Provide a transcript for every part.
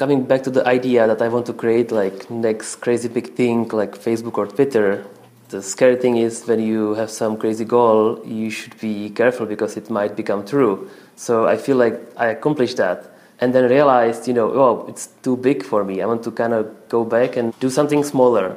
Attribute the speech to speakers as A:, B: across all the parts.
A: coming back to the idea that I want to create like next crazy big thing like Facebook or Twitter, the scary thing is when you have some crazy goal, you should be careful because it might become true. So I feel like I accomplished that and then realized, you know, oh, it's too big for me. I want to kind of go back and do something smaller.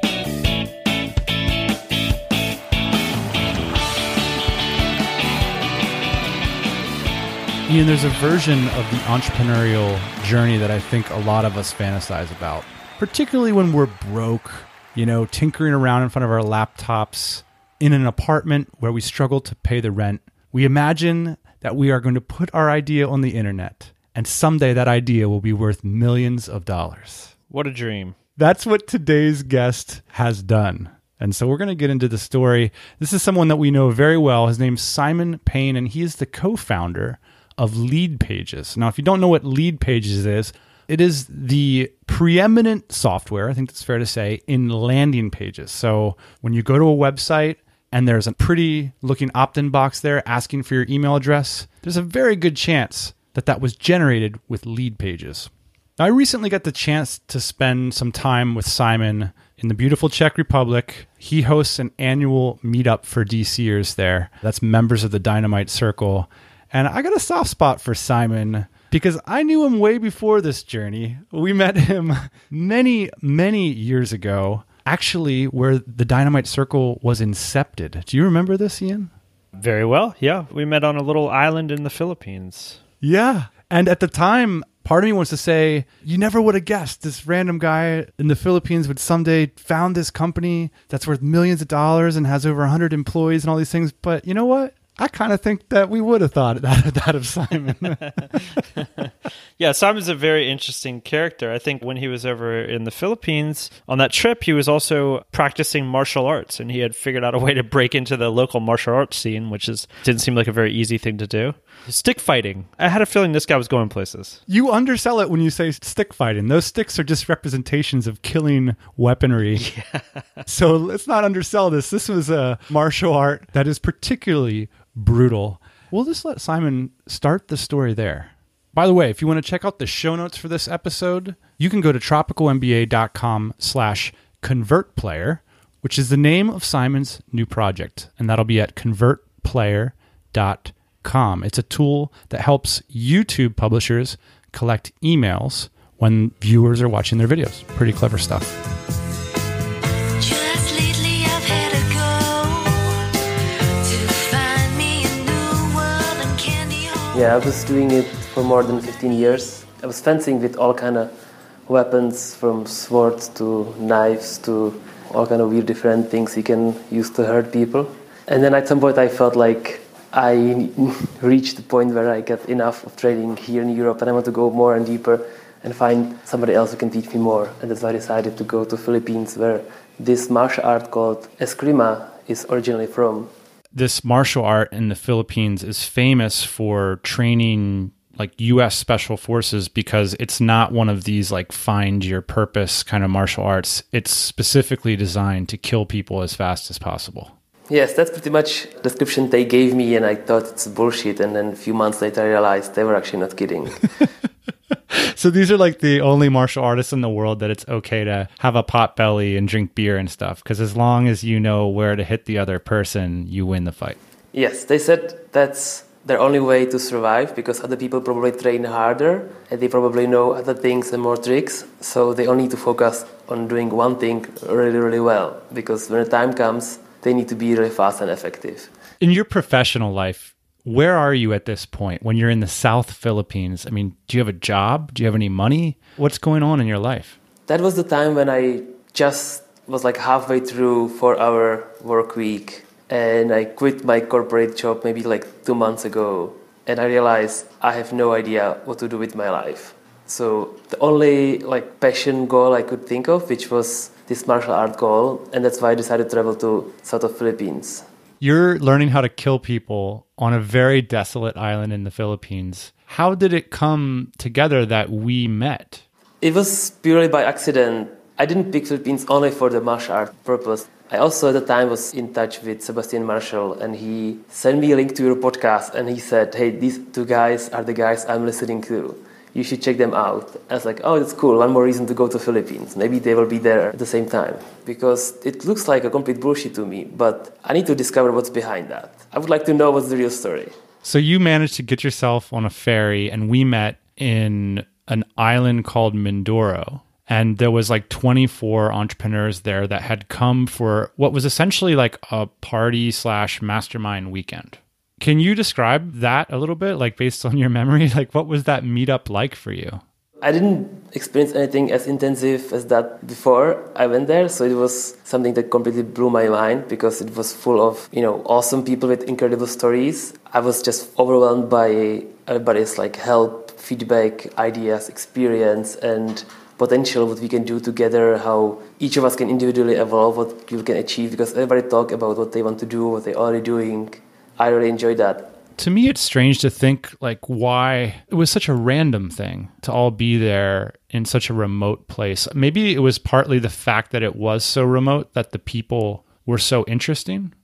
B: Ian, there's a version of the entrepreneurial journey that I think a lot of us fantasize about, particularly when we're broke, you know, tinkering around in front of our laptops in an apartment where we struggle to pay the rent. We imagine that we are going to put our idea on the internet, and someday that idea will be worth millions of dollars.
C: What a dream.
B: That's what today's guest has done. And so we're going to get into the story. This is someone that we know very well. His name's Simon Payne, and he is the co founder of lead pages. Now, if you don't know what lead pages is, it is the preeminent software, I think that's fair to say, in landing pages. So when you go to a website and there's a pretty looking opt in box there asking for your email address, there's a very good chance that that was generated with Leadpages. Now, I recently got the chance to spend some time with Simon in the beautiful Czech Republic. He hosts an annual meetup for DCers there. That's members of the Dynamite Circle. And I got a soft spot for Simon because I knew him way before this journey. We met him many, many years ago, actually, where the Dynamite Circle was incepted. Do you remember this, Ian?
C: Very well. Yeah. We met on a little island in the Philippines.
B: Yeah. And at the time, part of me wants to say, you never would have guessed this random guy in the Philippines would someday found this company that's worth millions of dollars and has over 100 employees and all these things. But you know what? I kind of think that we would have thought that, that of Simon.
C: yeah, Simon's a very interesting character. I think when he was over in the Philippines on that trip, he was also practicing martial arts, and he had figured out a way to break into the local martial arts scene, which is didn't seem like a very easy thing to do. Stick fighting. I had a feeling this guy was going places.
B: You undersell it when you say stick fighting. Those sticks are just representations of killing weaponry. Yeah. so let's not undersell this. This was a martial art that is particularly brutal. We'll just let Simon start the story there. By the way, if you want to check out the show notes for this episode, you can go to tropicalmba.com slash convertplayer, which is the name of Simon's new project, and that'll be at convertplayer.com. It's a tool that helps YouTube publishers collect emails when viewers are watching their videos. Pretty clever stuff.
A: Yeah, I was doing it for more than 15 years. I was fencing with all kind of weapons, from swords to knives to all kind of weird different things you can use to hurt people. And then at some point, I felt like I reached the point where I get enough of training here in Europe, and I want to go more and deeper and find somebody else who can teach me more. And that's why I decided to go to Philippines, where this martial art called Eskrima is originally from
B: this martial art in the Philippines is famous for training like US special forces because it's not one of these like find your purpose kind of martial arts. It's specifically designed to kill people as fast as possible.
A: Yes, that's pretty much the description they gave me and I thought it's bullshit and then a few months later I realized they were actually not kidding.
B: so these are like the only martial artists in the world that it's okay to have a pot belly and drink beer and stuff because as long as you know where to hit the other person, you win the fight.
A: Yes, they said that's their only way to survive because other people probably train harder and they probably know other things and more tricks. So they only need to focus on doing one thing really, really well because when the time comes, they need to be really fast and effective.
B: In your professional life, where are you at this point when you're in the South Philippines? I mean, do you have a job? Do you have any money? What's going on in your life?
A: That was the time when I just was like halfway through four hour work week and I quit my corporate job maybe like two months ago and I realized I have no idea what to do with my life. So the only like passion goal I could think of, which was this martial art goal, and that's why I decided to travel to south of Philippines.
B: You're learning how to kill people on a very desolate island in the Philippines. How did it come together that we met?
A: It was purely by accident. I didn't pick Philippines only for the martial art purpose. I also at the time was in touch with Sebastian Marshall and he sent me a link to your podcast and he said, Hey, these two guys are the guys I'm listening to. You should check them out. I was like, oh, that's cool. One more reason to go to Philippines. Maybe they will be there at the same time. Because it looks like a complete bullshit to me, but I need to discover what's behind that. I would like to know what's the real story.
B: So you managed to get yourself on a ferry and we met in an island called Mindoro and there was like 24 entrepreneurs there that had come for what was essentially like a party slash mastermind weekend can you describe that a little bit like based on your memory like what was that meetup like for you
A: I didn't experience anything as intensive as that before I went there, so it was something that completely blew my mind because it was full of you know awesome people with incredible stories. I was just overwhelmed by everybody's like help, feedback, ideas, experience, and potential what we can do together, how each of us can individually evolve, what you can achieve, because everybody talk about what they want to do, what they're already doing. I really enjoyed that.
B: To me, it's strange to think like why it was such a random thing to all be there in such a remote place. Maybe it was partly the fact that it was so remote that the people were so interesting.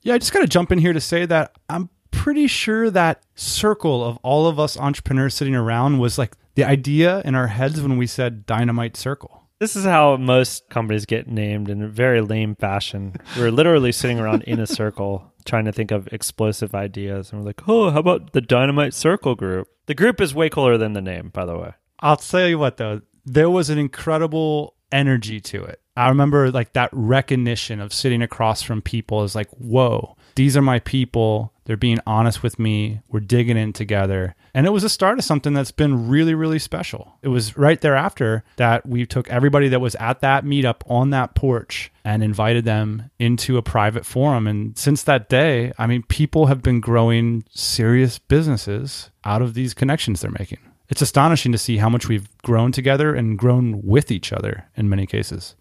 B: Yeah, I just got to jump in here to say that I'm pretty sure that circle of all of us entrepreneurs sitting around was like the idea in our heads when we said dynamite circle.
C: This is how most companies get named in a very lame fashion. We're literally sitting around in a circle trying to think of explosive ideas. And we're like, oh, how about the Dynamite Circle group? The group is way cooler than the name, by the way.
B: I'll tell you what, though, there was an incredible energy to it. I remember like that recognition of sitting across from people is like, whoa, these are my people. They're being honest with me. We're digging in together. And it was a start of something that's been really, really special. It was right thereafter that we took everybody that was at that meetup on that porch and invited them into a private forum. And since that day, I mean, people have been growing serious businesses out of these connections they're making. It's astonishing to see how much we've grown together and grown with each other in many cases.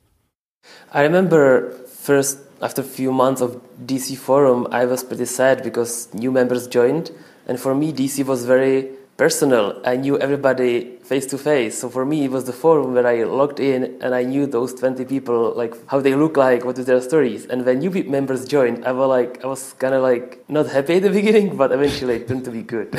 A: I remember first after a few months of DC Forum, I was pretty sad because new members joined. And for me, DC was very personal. I knew everybody face to face. So for me, it was the forum where I logged in and I knew those 20 people, like how they look like, what is their stories. And when new members joined, I was like, I was kind of like not happy at the beginning, but eventually it turned to be good.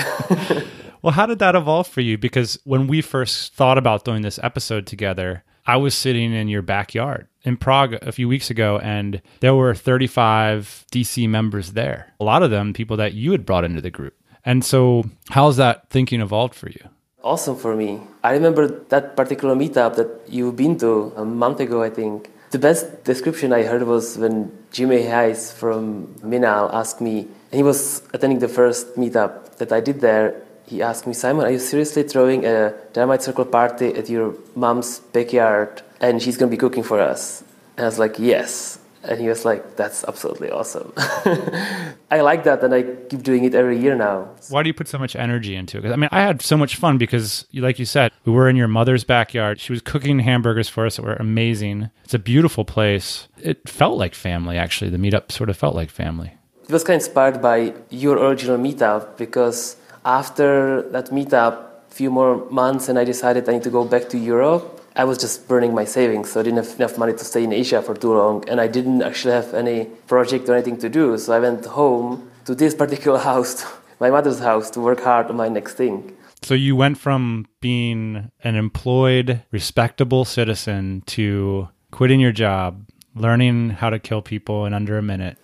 B: well, how did that evolve for you? Because when we first thought about doing this episode together, I was sitting in your backyard in Prague a few weeks ago, and there were 35 DC members there. A lot of them people that you had brought into the group. And so, how's that thinking evolved for you?
A: Awesome for me. I remember that particular meetup that you've been to a month ago, I think. The best description I heard was when Jimmy Hayes from Minaal asked me, and he was attending the first meetup that I did there. He asked me, Simon, are you seriously throwing a Dynamite Circle party at your mom's backyard and she's going to be cooking for us. And I was like, yes. And he was like, that's absolutely awesome. I like that, and I keep doing it every year now.
B: Why do you put so much energy into it? Because I mean, I had so much fun because, like you said, we were in your mother's backyard. She was cooking hamburgers for us that were amazing. It's a beautiful place. It felt like family, actually. The meetup sort of felt like family.
A: It was kind of inspired by your original meetup because after that meetup, a few more months, and I decided I need to go back to Europe I was just burning my savings, so I didn't have enough money to stay in Asia for too long, and I didn't actually have any project or anything to do. So I went home to this particular house, my mother's house, to work hard on my next thing.
B: So you went from being an employed, respectable citizen to quitting your job, learning how to kill people in under a minute,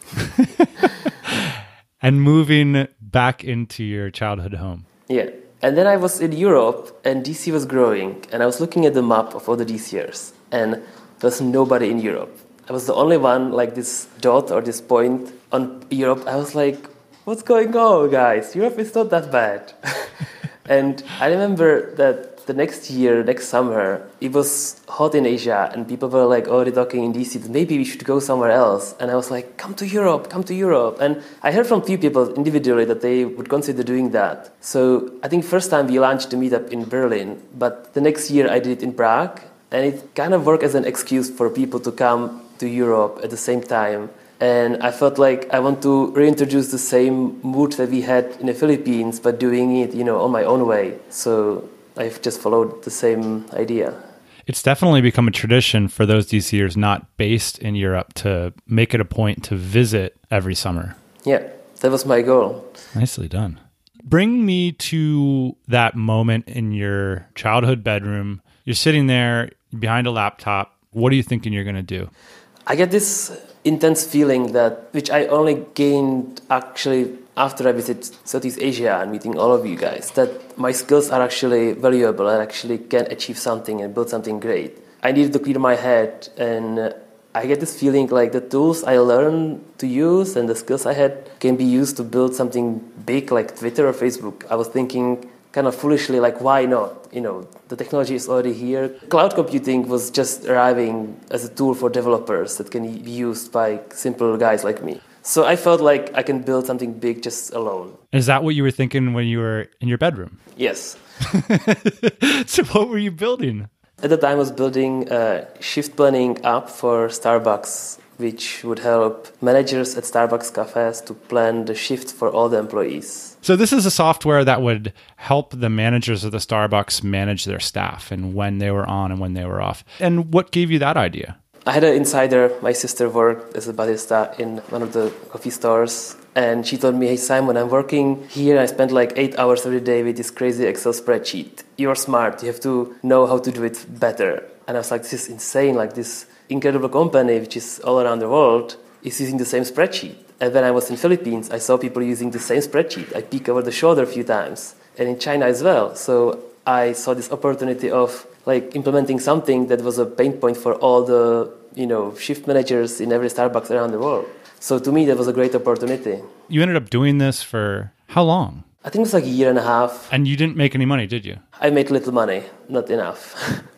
B: and moving back into your childhood home.
A: Yeah. And then I was in Europe, and DC was growing, and I was looking at the map of all the DCers, and there's nobody in Europe. I was the only one, like this dot or this point on Europe. I was like, what's going on, guys? Europe is not that bad. and I remember that the next year, next summer, it was hot in Asia, and people were like "Oh, they're talking in DC maybe we should go somewhere else. And I was like, come to Europe, come to Europe. And I heard from few people individually that they would consider doing that. So I think first time we launched the meetup in Berlin, but the next year I did it in Prague, and it kind of worked as an excuse for people to come to Europe at the same time. And I felt like I want to reintroduce the same mood that we had in the Philippines, but doing it, you know, on my own way. So I've just followed the same idea.
B: It's definitely become a tradition for those DCers not based in Europe to make it a point to visit every summer.
A: Yeah, that was my goal.
B: Nicely done. Bring me to that moment in your childhood bedroom. You're sitting there behind a laptop. What are you thinking you're going to do?
A: I get this intense feeling that, which I only gained actually after I visit Southeast Asia and meeting all of you guys, that my skills are actually valuable and actually can achieve something and build something great. I needed to clear my head and uh, I get this feeling like the tools I learned to use and the skills I had can be used to build something big like Twitter or Facebook. I was thinking kind of foolishly like why not? You know the technology is already here. Cloud computing was just arriving as a tool for developers that can be used by simple guys like me. So i felt like i can build something big just alone.
B: Is that what you were thinking when you were in your bedroom?
A: Yes.
B: So what were you building?
A: At the time i was building a shift planning app for starbucks which would help managers at starbucks cafes to plan the shift for all the employees
B: so this is a software that would help the managers of the Starbucks manage their staff and when they were on and when they were off. And what gave you that idea?
A: I had an insider. My sister worked as a barista in one of the coffee stores, and she told me, "Hey Simon, I'm working here. I spend like eight hours every day with this crazy Excel spreadsheet. You're smart. You have to know how to do it better." And I was like, "This is insane! Like this incredible company, which is all around the world, is using the same spreadsheet." And when I was in Philippines, I saw people using the same spreadsheet. I peek over the shoulder a few times, and in China as well. So I saw this opportunity of like implementing something that was a pain point for all the you know shift managers in every Starbucks around the world. So to me, that was a great opportunity.
B: You ended up doing this for how long?
A: I think it was like a year and a half.
B: And you didn't make any money, did you?
A: I made little money, not enough.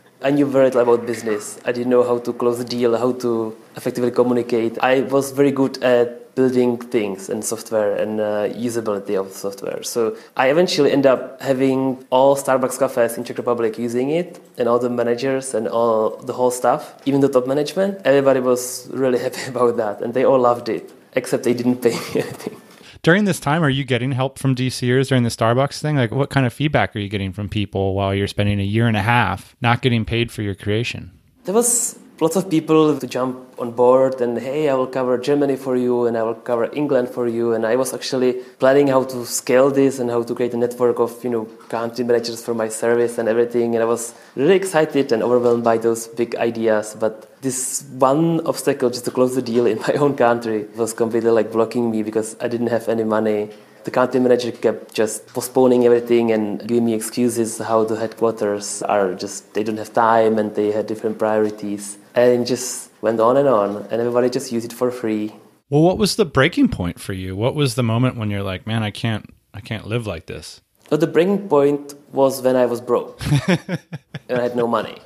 A: I knew very little about business. I didn't know how to close a deal, how to effectively communicate. I was very good at building things and software and uh, usability of software. So I eventually end up having all Starbucks cafes in Czech Republic using it, and all the managers and all the whole staff, even the top management. Everybody was really happy about that, and they all loved it, except they didn't pay me anything.
B: During this time, are you getting help from DCers during the Starbucks thing? Like, what kind of feedback are you getting from people while you're spending a year and a half not getting paid for your creation?
A: There was lots of people to jump on board and hey i will cover germany for you and i will cover england for you. And i was actually planning how to scale this and how to create a network of you know country managers for my service and everything. And i was really excited and overwhelmed by those big ideas. But this one obstacle just to close the deal in my own country was completely like blocking me because i didn't have any money. The country manager kept just postponing everything and giving me excuses how the headquarters are just they don't have time and they had different priorities and just went on and on and everybody just used it for free
B: well what was the breaking point for you what was the moment when you're like man i can't i can't live like this
A: so the breaking point was when I was broke and I had no money.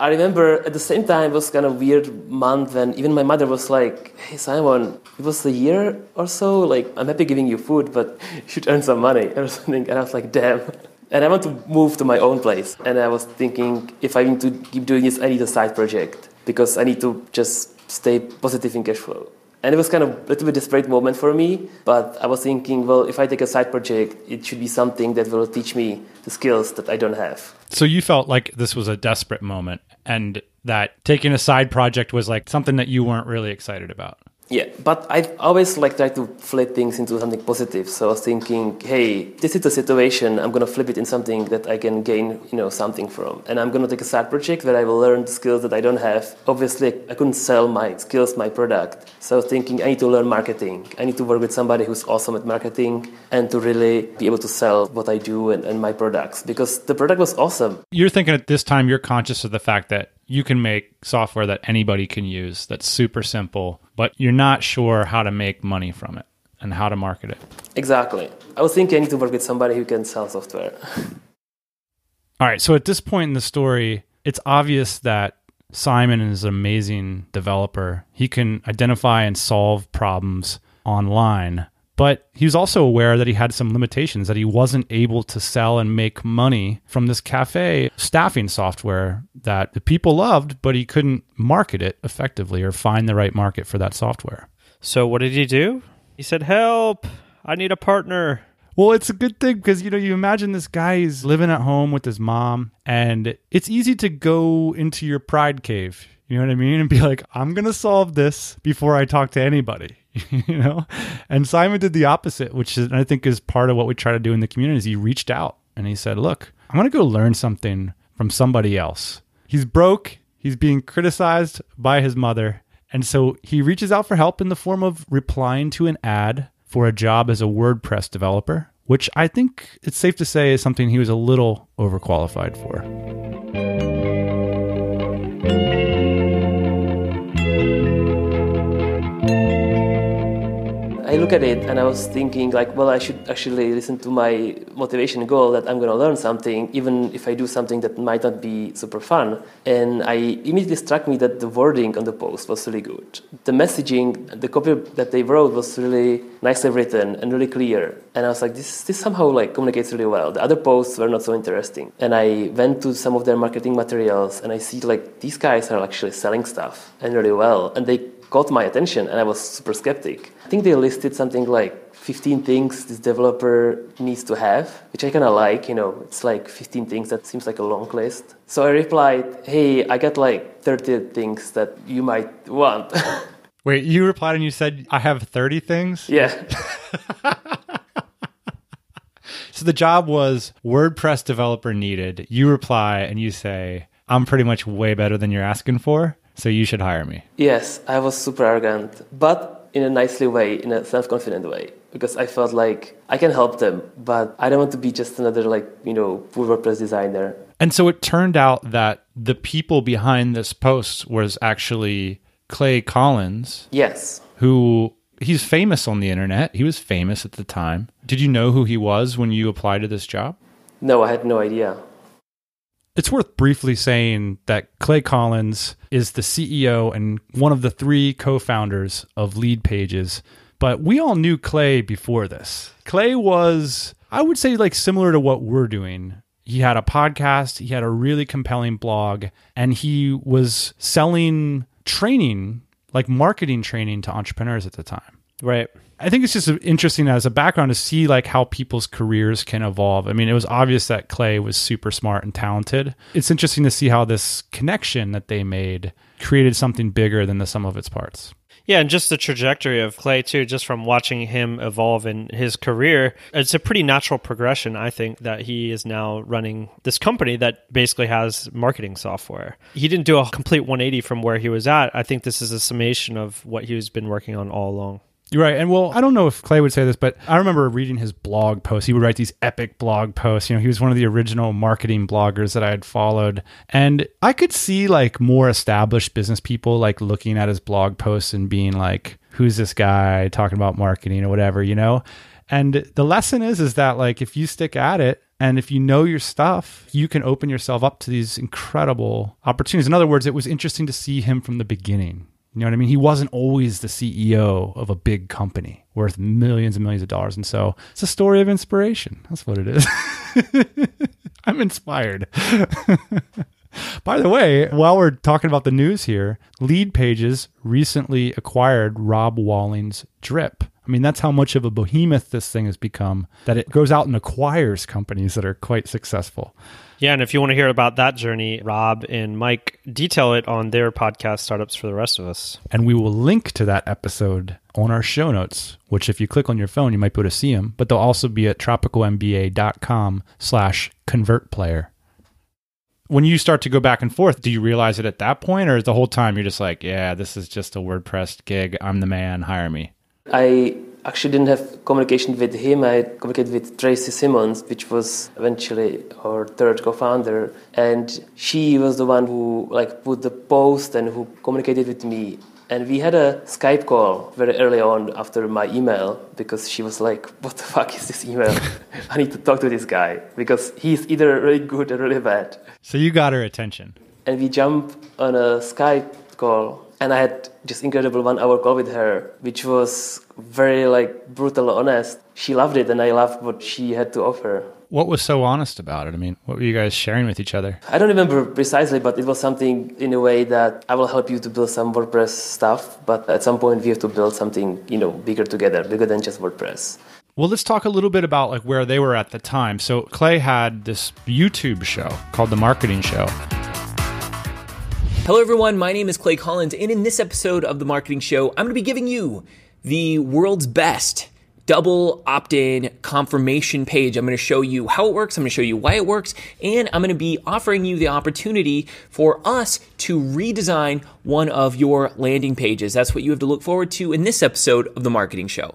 A: I remember at the same time it was kind of weird month when even my mother was like, "Hey Simon, it was a year or so. Like I'm happy giving you food, but you should earn some money or something." And I was like, "Damn." And I want to move to my own place. And I was thinking, if I need to keep doing this, I need a side project because I need to just stay positive in cash flow. And it was kind of a little bit desperate moment for me, but I was thinking, well, if I take a side project, it should be something that will teach me the skills that I don't have.
B: So you felt like this was a desperate moment and that taking a side project was like something that you weren't really excited about.
A: Yeah, but I've always like try to flip things into something positive. So I was thinking, hey, this is a situation. I'm gonna flip it in something that I can gain, you know, something from. And I'm gonna take a side project where I will learn the skills that I don't have. Obviously, I couldn't sell my skills, my product. So I was thinking, I need to learn marketing. I need to work with somebody who's awesome at marketing and to really be able to sell what I do and, and my products because the product was awesome.
B: You're thinking at this time, you're conscious of the fact that you can make software that anybody can use that's super simple, but you're not sure how to make money from it and how to market it.
A: Exactly. I was thinking I need to work with somebody who can sell software.
B: All right. So at this point in the story, it's obvious that Simon is an amazing developer. He can identify and solve problems online. But he was also aware that he had some limitations, that he wasn't able to sell and make money from this cafe staffing software that the people loved, but he couldn't market it effectively or find the right market for that software.
C: So what did he do? He said, "Help! I need a partner."
B: Well, it's a good thing because you know you imagine this guy is living at home with his mom, and it's easy to go into your pride cave. You know what I mean? And be like, I'm gonna solve this before I talk to anybody. you know? And Simon did the opposite, which is, I think is part of what we try to do in the community is he reached out and he said, Look, I'm gonna go learn something from somebody else. He's broke, he's being criticized by his mother. And so he reaches out for help in the form of replying to an ad for a job as a WordPress developer, which I think it's safe to say is something he was a little overqualified for.
A: I look at it and I was thinking like, well, I should actually listen to my motivation goal that I'm going to learn something, even if I do something that might not be super fun. And I immediately struck me that the wording on the post was really good. The messaging, the copy that they wrote was really nicely written and really clear. And I was like, this, this somehow like communicates really well. The other posts were not so interesting. And I went to some of their marketing materials and I see like these guys are actually selling stuff and really well. And they caught my attention and I was super skeptic. I think they listed something like 15 things this developer needs to have, which I kind of like, you know, it's like 15 things that seems like a long list. So I replied, "Hey, I got like 30 things that you might want."
B: Wait, you replied and you said I have 30 things?
A: yeah.
B: So the job was WordPress developer needed. You reply and you say, I'm pretty much way better than you're asking for, so you should hire me.
A: Yes, I was super arrogant, but in a nicely way, in a self-confident way, because I felt like I can help them, but I don't want to be just another like, you know, poor WordPress designer.
B: And so it turned out that the people behind this post was actually Clay Collins,
A: Yes.
B: who he's famous on the internet. He was famous at the time. Did you know who he was when you applied to this job?
A: No, I had no idea.
B: It's worth briefly saying that Clay Collins is the CEO and one of the three co founders of Lead Pages. But we all knew Clay before this. Clay was, I would say, like similar to what we're doing. He had a podcast, he had a really compelling blog, and he was selling training, like marketing training to entrepreneurs at the time.
C: Right.
B: I think it's just interesting as a background to see like how people's careers can evolve. I mean, it was obvious that Clay was super smart and talented. It's interesting to see how this connection that they made created something bigger than the sum of its parts.
C: Yeah, and just the trajectory of Clay too, just from watching him evolve in his career, it's a pretty natural progression, I think, that he is now running this company that basically has marketing software. He didn't do a complete 180 from where he was at. I think this is a summation of what he's been working on all along.
B: You're right. And well, I don't know if Clay would say this, but I remember reading his blog posts. He would write these epic blog posts. You know, he was one of the original marketing bloggers that I had followed. And I could see like more established business people like looking at his blog posts and being like, who's this guy talking about marketing or whatever, you know? And the lesson is is that like if you stick at it and if you know your stuff, you can open yourself up to these incredible opportunities. In other words, it was interesting to see him from the beginning. You know what I mean? He wasn't always the CEO of a big company worth millions and millions of dollars. And so it's a story of inspiration. That's what it is. I'm inspired. By the way, while we're talking about the news here, Lead Pages recently acquired Rob Walling's Drip. I mean, that's how much of a behemoth this thing has become that it goes out and acquires companies that are quite successful.
C: Yeah, and if you want to hear about that journey, Rob and Mike detail it on their podcast, Startups for the Rest of Us.
B: And we will link to that episode on our show notes, which if you click on your phone, you might be able to see them, but they'll also be at tropicalmba.com slash convert player. When you start to go back and forth, do you realize it at that point, or the whole time you're just like, yeah, this is just a WordPress gig. I'm the man. Hire me.
A: I actually didn't have communication with him. I communicated with Tracy Simmons, which was eventually our third co-founder, and she was the one who like put the post and who communicated with me And we had a Skype call very early on after my email because she was like, What the fuck is this email? I need to talk to this guy because he's either really good or really bad.
B: So you got her attention.
A: And we jumped on a Skype call and I had just incredible one hour call with her, which was very like brutal honest. She loved it and I loved what she had to offer.
B: What was so honest about it? I mean, what were you guys sharing with each other?
A: I don't remember precisely, but it was something in a way that I will help you to build some WordPress stuff, but at some point we have to build something, you know, bigger together, bigger than just WordPress.
B: Well, let's talk a little bit about like where they were at the time. So Clay had this YouTube show called The Marketing Show.
D: Hello, everyone. My name is Clay Collins, and in this episode of The Marketing Show, I'm going to be giving you the world's best double opt in confirmation page. I'm going to show you how it works, I'm going to show you why it works, and I'm going to be offering you the opportunity for us to redesign one of your landing pages. That's what you have to look forward to in this episode of The Marketing Show.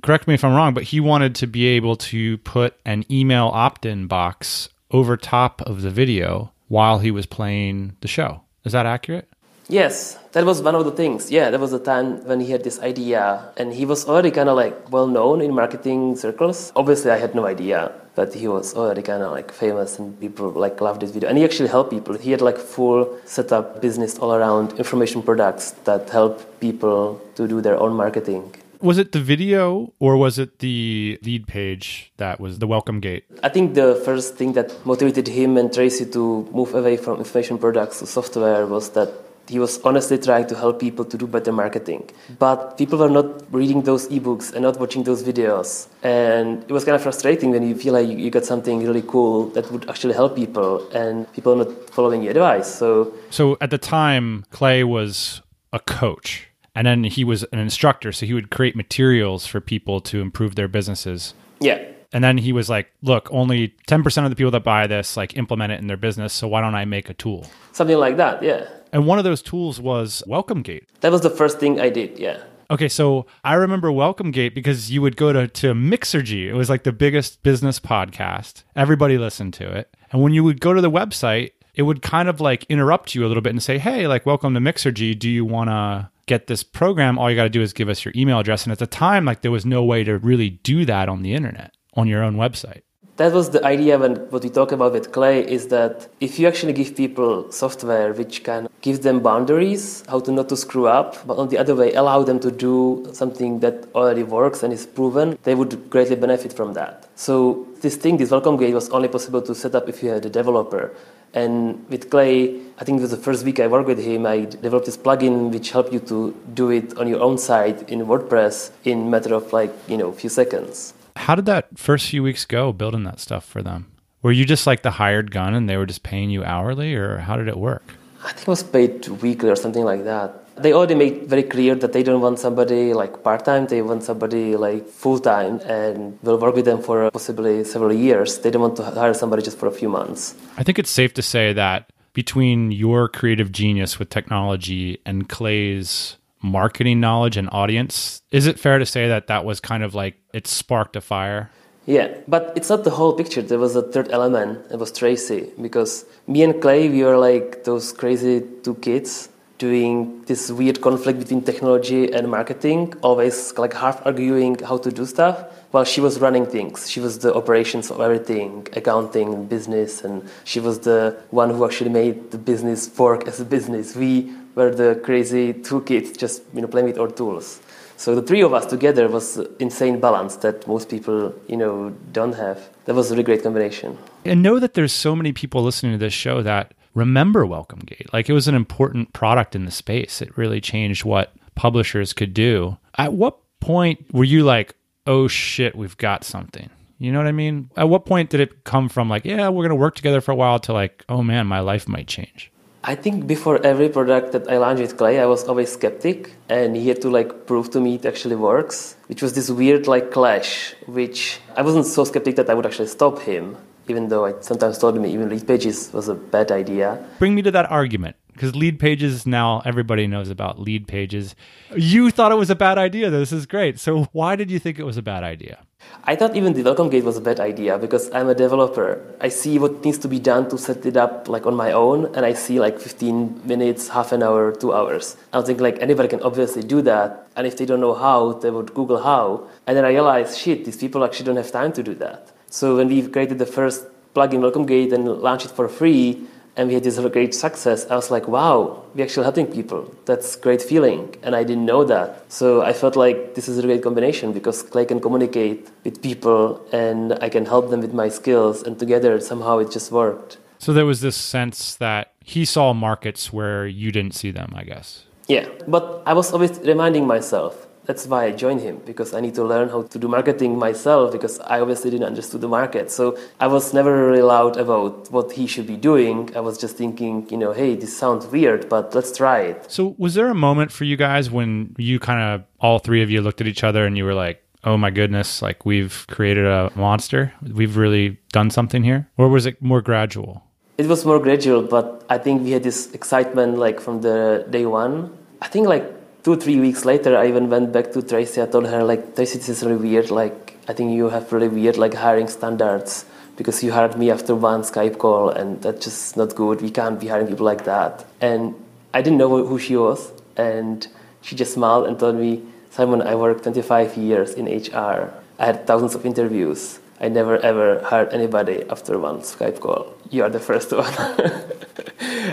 B: Correct me if I'm wrong, but he wanted to be able to put an email opt in box over top of the video while he was playing the show. Is that accurate?
A: Yes, that was one of the things. Yeah, that was the time when he had this idea, and he was already kind of like well known in marketing circles. Obviously, I had no idea, but he was already kind of like famous, and people like loved this video. And he actually helped people. He had like full setup business all around information products that help people to do their own marketing.
B: Was it the video or was it the lead page that was the welcome gate?
A: I think the first thing that motivated him and Tracy to move away from information products to software was that he was honestly trying to help people to do better marketing. But people were not reading those ebooks and not watching those videos. And it was kind of frustrating when you feel like you got something really cool that would actually help people and people are not following your advice. So
B: So at the time Clay was a coach and then he was an instructor so he would create materials for people to improve their businesses.
A: Yeah.
B: and then he was like look only 10% of the people that buy this like implement it in their business so why don't i make a tool?
A: Something like that, yeah.
B: and one of those tools was welcome gate
A: That was the first thing I did, yeah.
B: okay so i remember welcome gate because you would go to, to mixergy. It was like the biggest business podcast. Everybody listened to it. And when you would go to the website it would kind of like interrupt you a little bit and say hey like welcome to mixergy. Do you want to get this program, all you got to do is give us your email address. And at the time, like there was no way to really do that on the internet, on your own website.
A: That was the idea when what we talk about with Clay is that if you actually give people software which can give them boundaries, how to not to screw up, but on the other way, allow them to do something that already works and is proven, they would greatly benefit from that. So this thing, this welcome gate was only possible to set up if you had a developer. And with Clay, I think it was the first week I worked with him, I developed this plugin which helped you to do it on your own site in WordPress in a matter of like, you know, a few seconds.
B: How did that first few weeks go building that stuff for them? Were you just like the hired gun and they were just paying you hourly or how did it work?
A: I think it was paid weekly or something like that. They already made very clear that they don't want somebody like part time, they want somebody like full time and will work with them for possibly several years. They don't want to hire somebody just for a few months.
B: I think it's safe to say that between your creative genius with technology and Clay's marketing knowledge and audience, is it fair to say that that was kind of like it sparked a fire?
A: Yeah, but it's not the whole picture. There was a third element. It was Tracy because me and Clay, we were like those crazy two kids doing this weird conflict between technology and marketing, always like half arguing how to do stuff. While she was running things, she was the operations of everything, accounting, business, and she was the one who actually made the business work as a business. We were the crazy two kids just you know playing with our tools. So the three of us together was insane balance that most people, you know, don't have. That was a really great combination.
B: And know that there's so many people listening to this show that remember Welcome Gate. Like it was an important product in the space. It really changed what publishers could do. At what point were you like, "Oh shit, we've got something"? You know what I mean? At what point did it come from like, "Yeah, we're going to work together for a while" to like, "Oh man, my life might change"?
A: I think before every product that I launched with Clay, I was always skeptic, and he had to like prove to me it actually works, which was this weird like clash. Which I wasn't so skeptic that I would actually stop him, even though I sometimes told him even lead pages was a bad idea.
B: Bring me to that argument because lead pages now everybody knows about lead pages. You thought it was a bad idea. This is great. So why did you think it was a bad idea?
A: I thought even the welcome gate was a bad idea because I'm a developer. I see what needs to be done to set it up like on my own, and I see like 15 minutes, half an hour, two hours. I was thinking like anybody can obviously do that, and if they don't know how, they would Google how. And then I realized, shit, these people actually don't have time to do that. So when we created the first plugin welcome gate and launched it for free, and we had this great success, I was like, wow, we're actually helping people. That's great feeling. And I didn't know that. So I felt like this is a great combination because Clay can communicate with people and I can help them with my skills. And together, somehow it just worked.
B: So there was this sense that he saw markets where you didn't see them, I guess.
A: Yeah. But I was always reminding myself that's why I joined him because I need to learn how to do marketing myself because I obviously didn't understand the market. So I was never really loud about what he should be doing. I was just thinking, you know, hey, this sounds weird, but let's try it.
B: So was there a moment for you guys when you kind of all three of you looked at each other and you were like, oh my goodness, like we've created a monster. We've really done something here? Or was it more gradual?
A: It was more gradual, but I think we had this excitement like from the day one. I think like two three weeks later i even went back to tracy. I told her like tracy this is really weird. Like i think you have really weird like hiring standards because you hired me after one skype call and that's just not good. We can't be hiring people like that. And i didn't know who she was and she just smiled and told me simon i worked 25 years in hr i had thousands of interviews i never ever heard anybody after one skype call you are the first one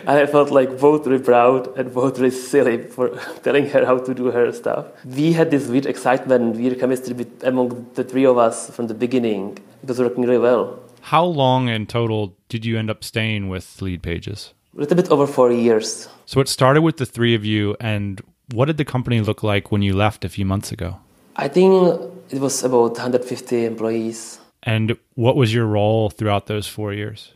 A: and I felt like both really proud and both really silly for telling her how to do her stuff. We had this weird excitement, weird chemistry among the three of us from the beginning. It was working really well.
B: How long in total did you end up staying with Lead Pages?
A: A little bit over four years.
B: So it started with the three of you, and what did the company look like when you left a few months ago?
A: I think it was about 150 employees.
B: And what was your role throughout those four years?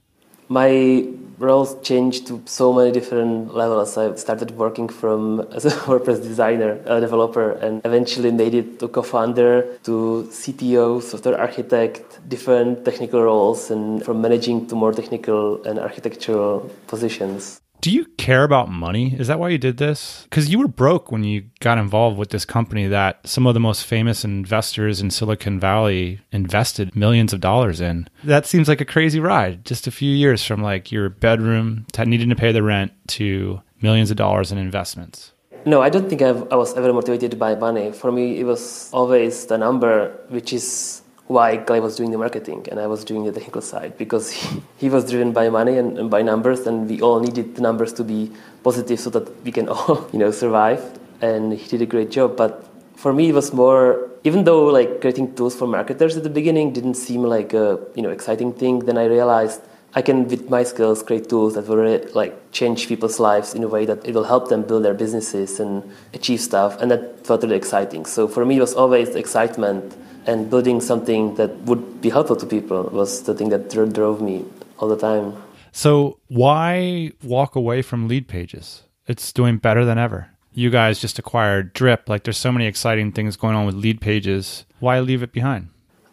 A: my roles changed to so many different levels. I started working from as a WordPress designer, a developer, and eventually made it to co-founder, to CTO, software architect, different technical roles, and from managing to more technical and architectural positions.
B: Do you care about money? Is that why you did this? Because you were broke when you got involved with this company that some of the most famous investors in Silicon Valley invested millions of dollars in. That seems like a crazy ride. Just a few years from like your bedroom to needing to pay the rent to millions of dollars in investments.
A: No, I don't think I've, i was ever motivated by money. For me, it was always the number, which is why Clay was doing the marketing and I was doing the technical side because he, he was driven by money and, and, by numbers and we all needed the numbers to be positive so that we can all you know survive and he did a great job. But for me it was more even though like creating tools for marketers at the beginning didn't seem like a you know exciting thing then I realized I can with my skills create tools that will like change people's lives in a way that it will help them build their businesses and achieve stuff and that felt really exciting. So for me it was always the excitement and building something that would be helpful to people was the thing that drove me all the time.
B: So, why walk away from lead pages? It's doing better than ever. You guys just acquired Drip. Like, there's so many exciting things going on with lead pages. Why leave it behind?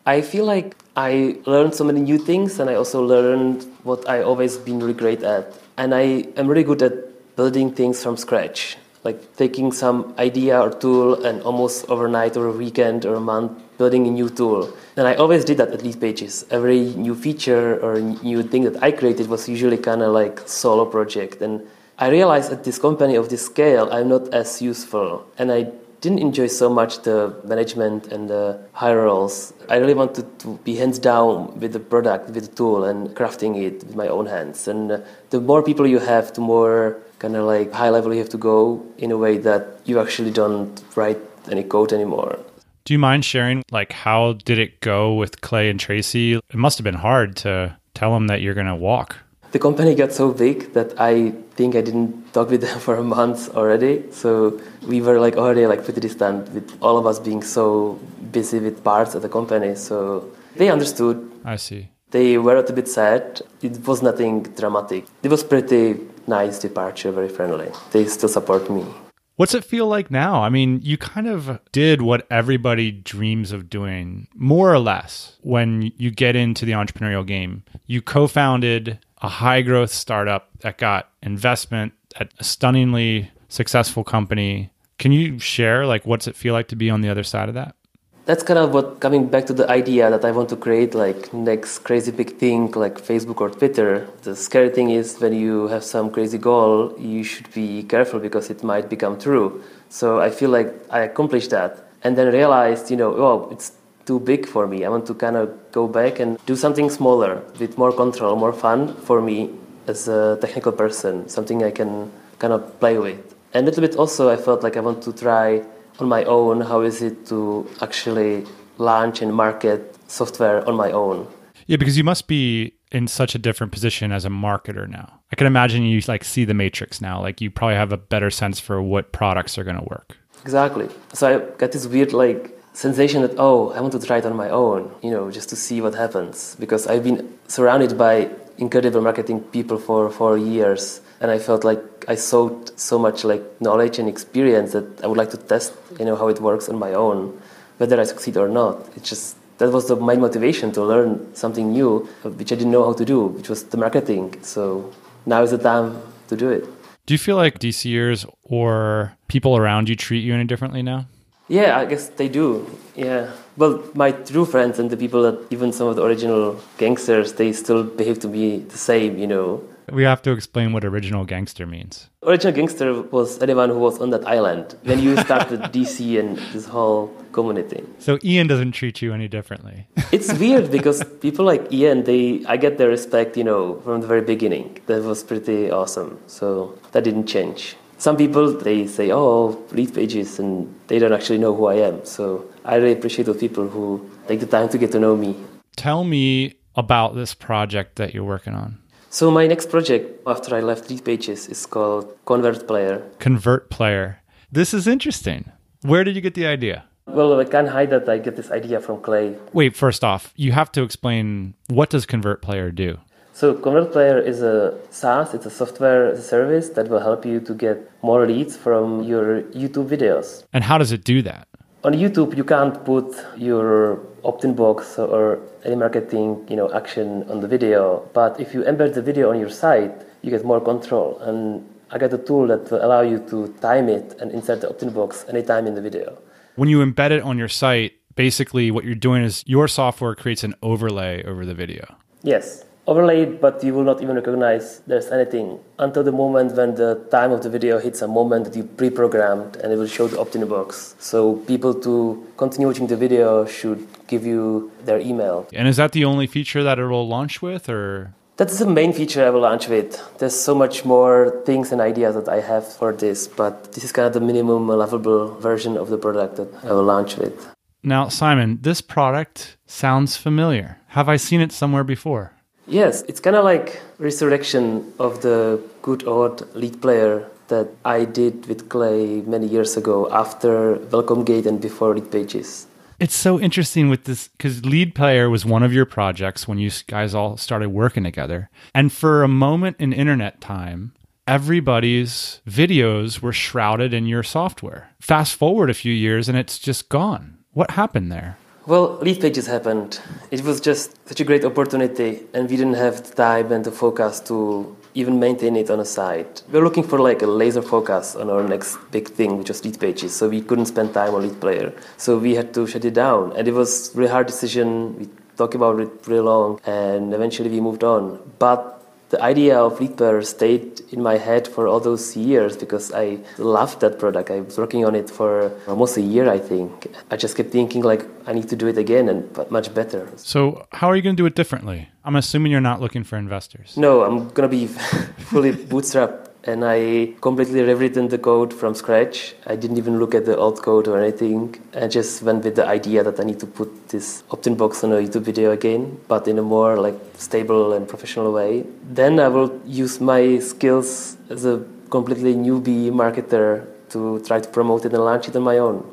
A: I feel like I learned so many new things, and I also learned what I always been really great at. And I am really good at building things from scratch, like taking some idea or tool and almost overnight or a weekend or a month building a new tool. And I always did that at lead pages. Every new feature or new thing that I created was usually kind of like solo project. And I realized at this company of this scale, I'm not as useful. And I didn't enjoy so much the management and the higher roles. I really wanted to be hands down with the product, with the tool, and crafting it with my own hands. And uh, the more people you have, the more kind of like high level you have to go in a way that you actually don't write any code anymore.
B: Do you mind sharing like how did it go with Clay and Tracy? It must have been hard to tell them that you're going to walk.
A: The company got so big that I think I didn't talk with them for a month already. So we were like already like pretty distant with all of us being so busy with parts of the company. So they understood.
B: I see.
A: They were a bit sad. It was nothing dramatic. It was pretty nice departure, very friendly. They still support me.
B: What's it feel like now? I mean, you kind of did what everybody dreams of doing, more or less, when you get into the entrepreneurial game. You co founded a high growth startup that got investment at a stunningly successful company. Can you share like what's it feel like to be on the other side of that?
A: That's kind of what coming back to the idea that I want to create like next crazy big thing like Facebook or Twitter. The scary thing is when you have some crazy goal, you should be careful because it might become true. So I feel like I accomplished that and then realized, you know, oh, it's too big for me. I want to kind of go back and do something smaller with more control, more fun for me as a technical person, something I can kind of play with. And a little bit also, I felt like I want to try on my own how is it to actually launch and market software on my own.
B: Yeah, because you must be in such a different position as a marketer now. I can imagine you like see the matrix now. Like you probably have a better sense for what products are going to work.
A: Exactly. So I got this weird like sensation that oh, I want to try it on my own, you know, just to see what happens because I've been surrounded by incredible marketing people for 4 years and I felt like I soaked so much like knowledge and experience that I would like to test, you know, how it works on my own, whether I succeed or not. It's just that was the, my motivation to learn something new, which I didn't know how to do, which was the marketing. So now is the time to do it.
B: Do you feel like DCers or people around you treat you any differently now?
A: Yeah, I guess they do. Yeah. Well, my true friends and the people that even some of the original gangsters, they still behave to me the same, you know.
B: We have to explain what original gangster means.
A: Original gangster was anyone who was on that island when you started DC and this whole community.
B: So Ian doesn't treat you any differently.
A: it's weird because people like Ian, they I get their respect, you know, from the very beginning. That was pretty awesome. So that didn't change. Some people they say, "Oh, Leadpages," and they don't actually know who I am. So I really appreciate those people who take the time to get to know me.
B: Tell me about this project that you're working on.
A: So my next project after I left Leadpages is called Convert Player.
B: Convert Player. This is interesting. Where did you get the idea?
A: Well, I can't hide that I get this idea from Clay.
B: Wait, first off, you have to explain what does Convert Player do?
A: So Convert Player is a SaaS, it's a software service that will help you to get more leads from your YouTube videos.
B: And how does it do that?
A: On YouTube, you can't put your opt-in box or any marketing, you know, action on the video. But if you embed the video on your site, you get more control. And I got a tool that will allow you to time it and insert the opt-in box anytime in the video.
B: When you embed it on your site, basically what you're doing is your software creates an overlay over the video.
A: Yes overlaid, but you will not even recognize there's anything until the moment when the time of the video hits a moment that you pre-programmed and it will show the opt-in box. So people to continue watching the video should give you their email.
B: And is that the only feature that it will launch with or
A: that's the main feature I will launch with. There's so much more things and ideas that I have for this, but this is kind of the minimum lovable version of the product that I will launch with.
B: Now, Simon, this product sounds familiar. Have I seen it somewhere before?
A: Yes, it's kind of like resurrection of the good old lead player that I did with Clay many years ago after Welcome Gate and before Leadpages.
B: It's so interesting with this because Lead Player was one of your projects when you guys all started working together. And for a moment in internet time, everybody's videos were shrouded in your software. Fast forward a few years and it's just gone. What happened there?
A: Well, Leadpages happened. It was just such a great opportunity, and we didn't have the time and the focus to even maintain it on a site. We were looking for like a laser focus on our next big thing, which was Leadpages. So we couldn't spend time on lead player. So we had to shut it down, and it was a really hard decision. We talked about it really long, and eventually we moved on. But the idea of Leadplayer stayed in my head for all those years because I loved that product. I was working on it for almost a year, I think. I just kept thinking like I need to do it again and much better.
B: So how are you going to do it differently? I'm assuming you're not looking for investors.
A: No, I'm going to be fully bootstrapped and I completely rewritten the code from scratch. I didn't even look at the old code or anything. I just went with the idea that I need to put this opt-in box on a YouTube video again, but in a more like stable and professional way. Then I will use my skills as a completely newbie marketer to try to promote it and launch it on my own.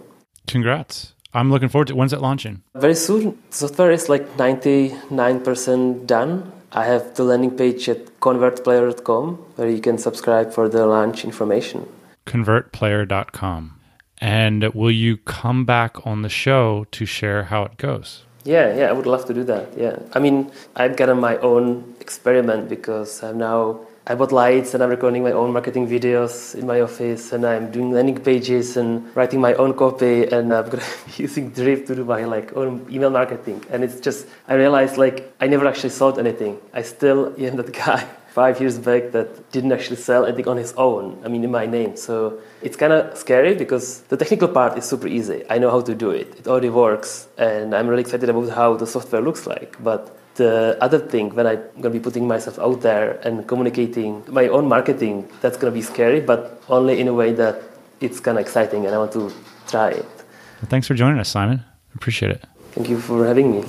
B: Congrats. I'm looking forward to it. When's it launching?
A: Very soon. Software is like 99% done. I have the landing page at convertplayer.com where you can subscribe for the launch information.
B: Convertplayer.com. And will you come back on the show to share how it goes?
A: Yeah, yeah, I would love to do that. Yeah. I mean, I've gotten my own experiment because I'm now I bought lights and I'm recording my own marketing videos in my office and I'm doing landing pages and writing my own copy and I'm using Drip to do my like own email marketing. And it's just I realized like I never actually sold anything. I still am that guy five years back that didn't actually sell anything on his own. I mean in my name. So it's kind of scary because the technical part is super easy. I know how to do it. It already works and I'm really excited about how the software looks like. But the other thing when i'm going to be putting myself out there and communicating my own marketing that's going to be scary but only in a way that it's kind of exciting and i want to try it.
B: Well, thanks for joining us simon. I appreciate it.
A: Thank you for having me.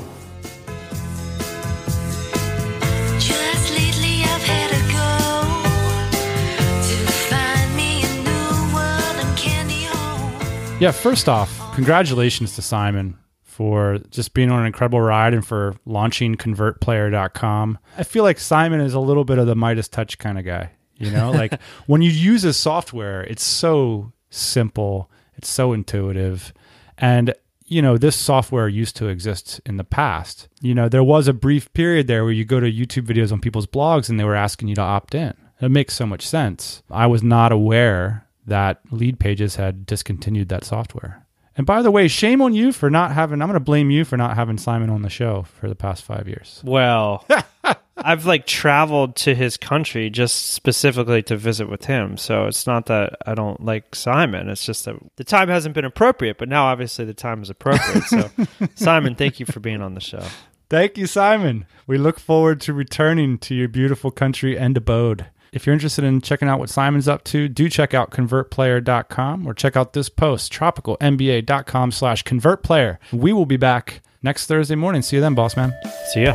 B: Yeah, first off, congratulations to Simon for just being on an incredible ride and for launching convertplayer.com. I feel like Simon is a little bit of the Midas touch kind of guy. You know, like when you use his software, it's so simple, it's so intuitive. And, you know, this software used to exist in the past. You know, there was a brief period there where you go to YouTube videos on people's blogs and they were asking you to opt in. It makes so much sense. I was not aware that Leadpages had discontinued that software. And by the way, shame on you for not having. I'm going to blame you for not having Simon on the show for the past five years.
C: Well, I've like traveled to his country just specifically to visit with him. So it's not that I don't like Simon. It's just that the time hasn't been appropriate. But now, obviously, the time is appropriate. So, Simon, thank you for being on the show.
B: Thank you, Simon. We look forward to returning to your beautiful country and abode. If you're interested in checking out what Simon's up to, do check out convertplayer.com or check out this post, tropicalmba.com slash convertplayer. We will be back next Thursday morning. See you then, boss man.
C: See ya.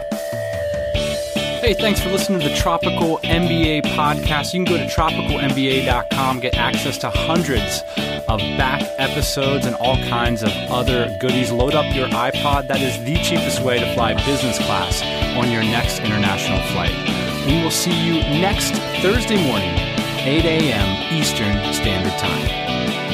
E: Hey, thanks for listening to the Tropical MBA podcast. You can go to tropicalmba.com, get access to hundreds of back episodes and all kinds of other goodies. Load up your iPod. That is the cheapest way to fly business class on your next international flight. We will see you next Thursday morning, 8 a.m. Eastern Standard Time.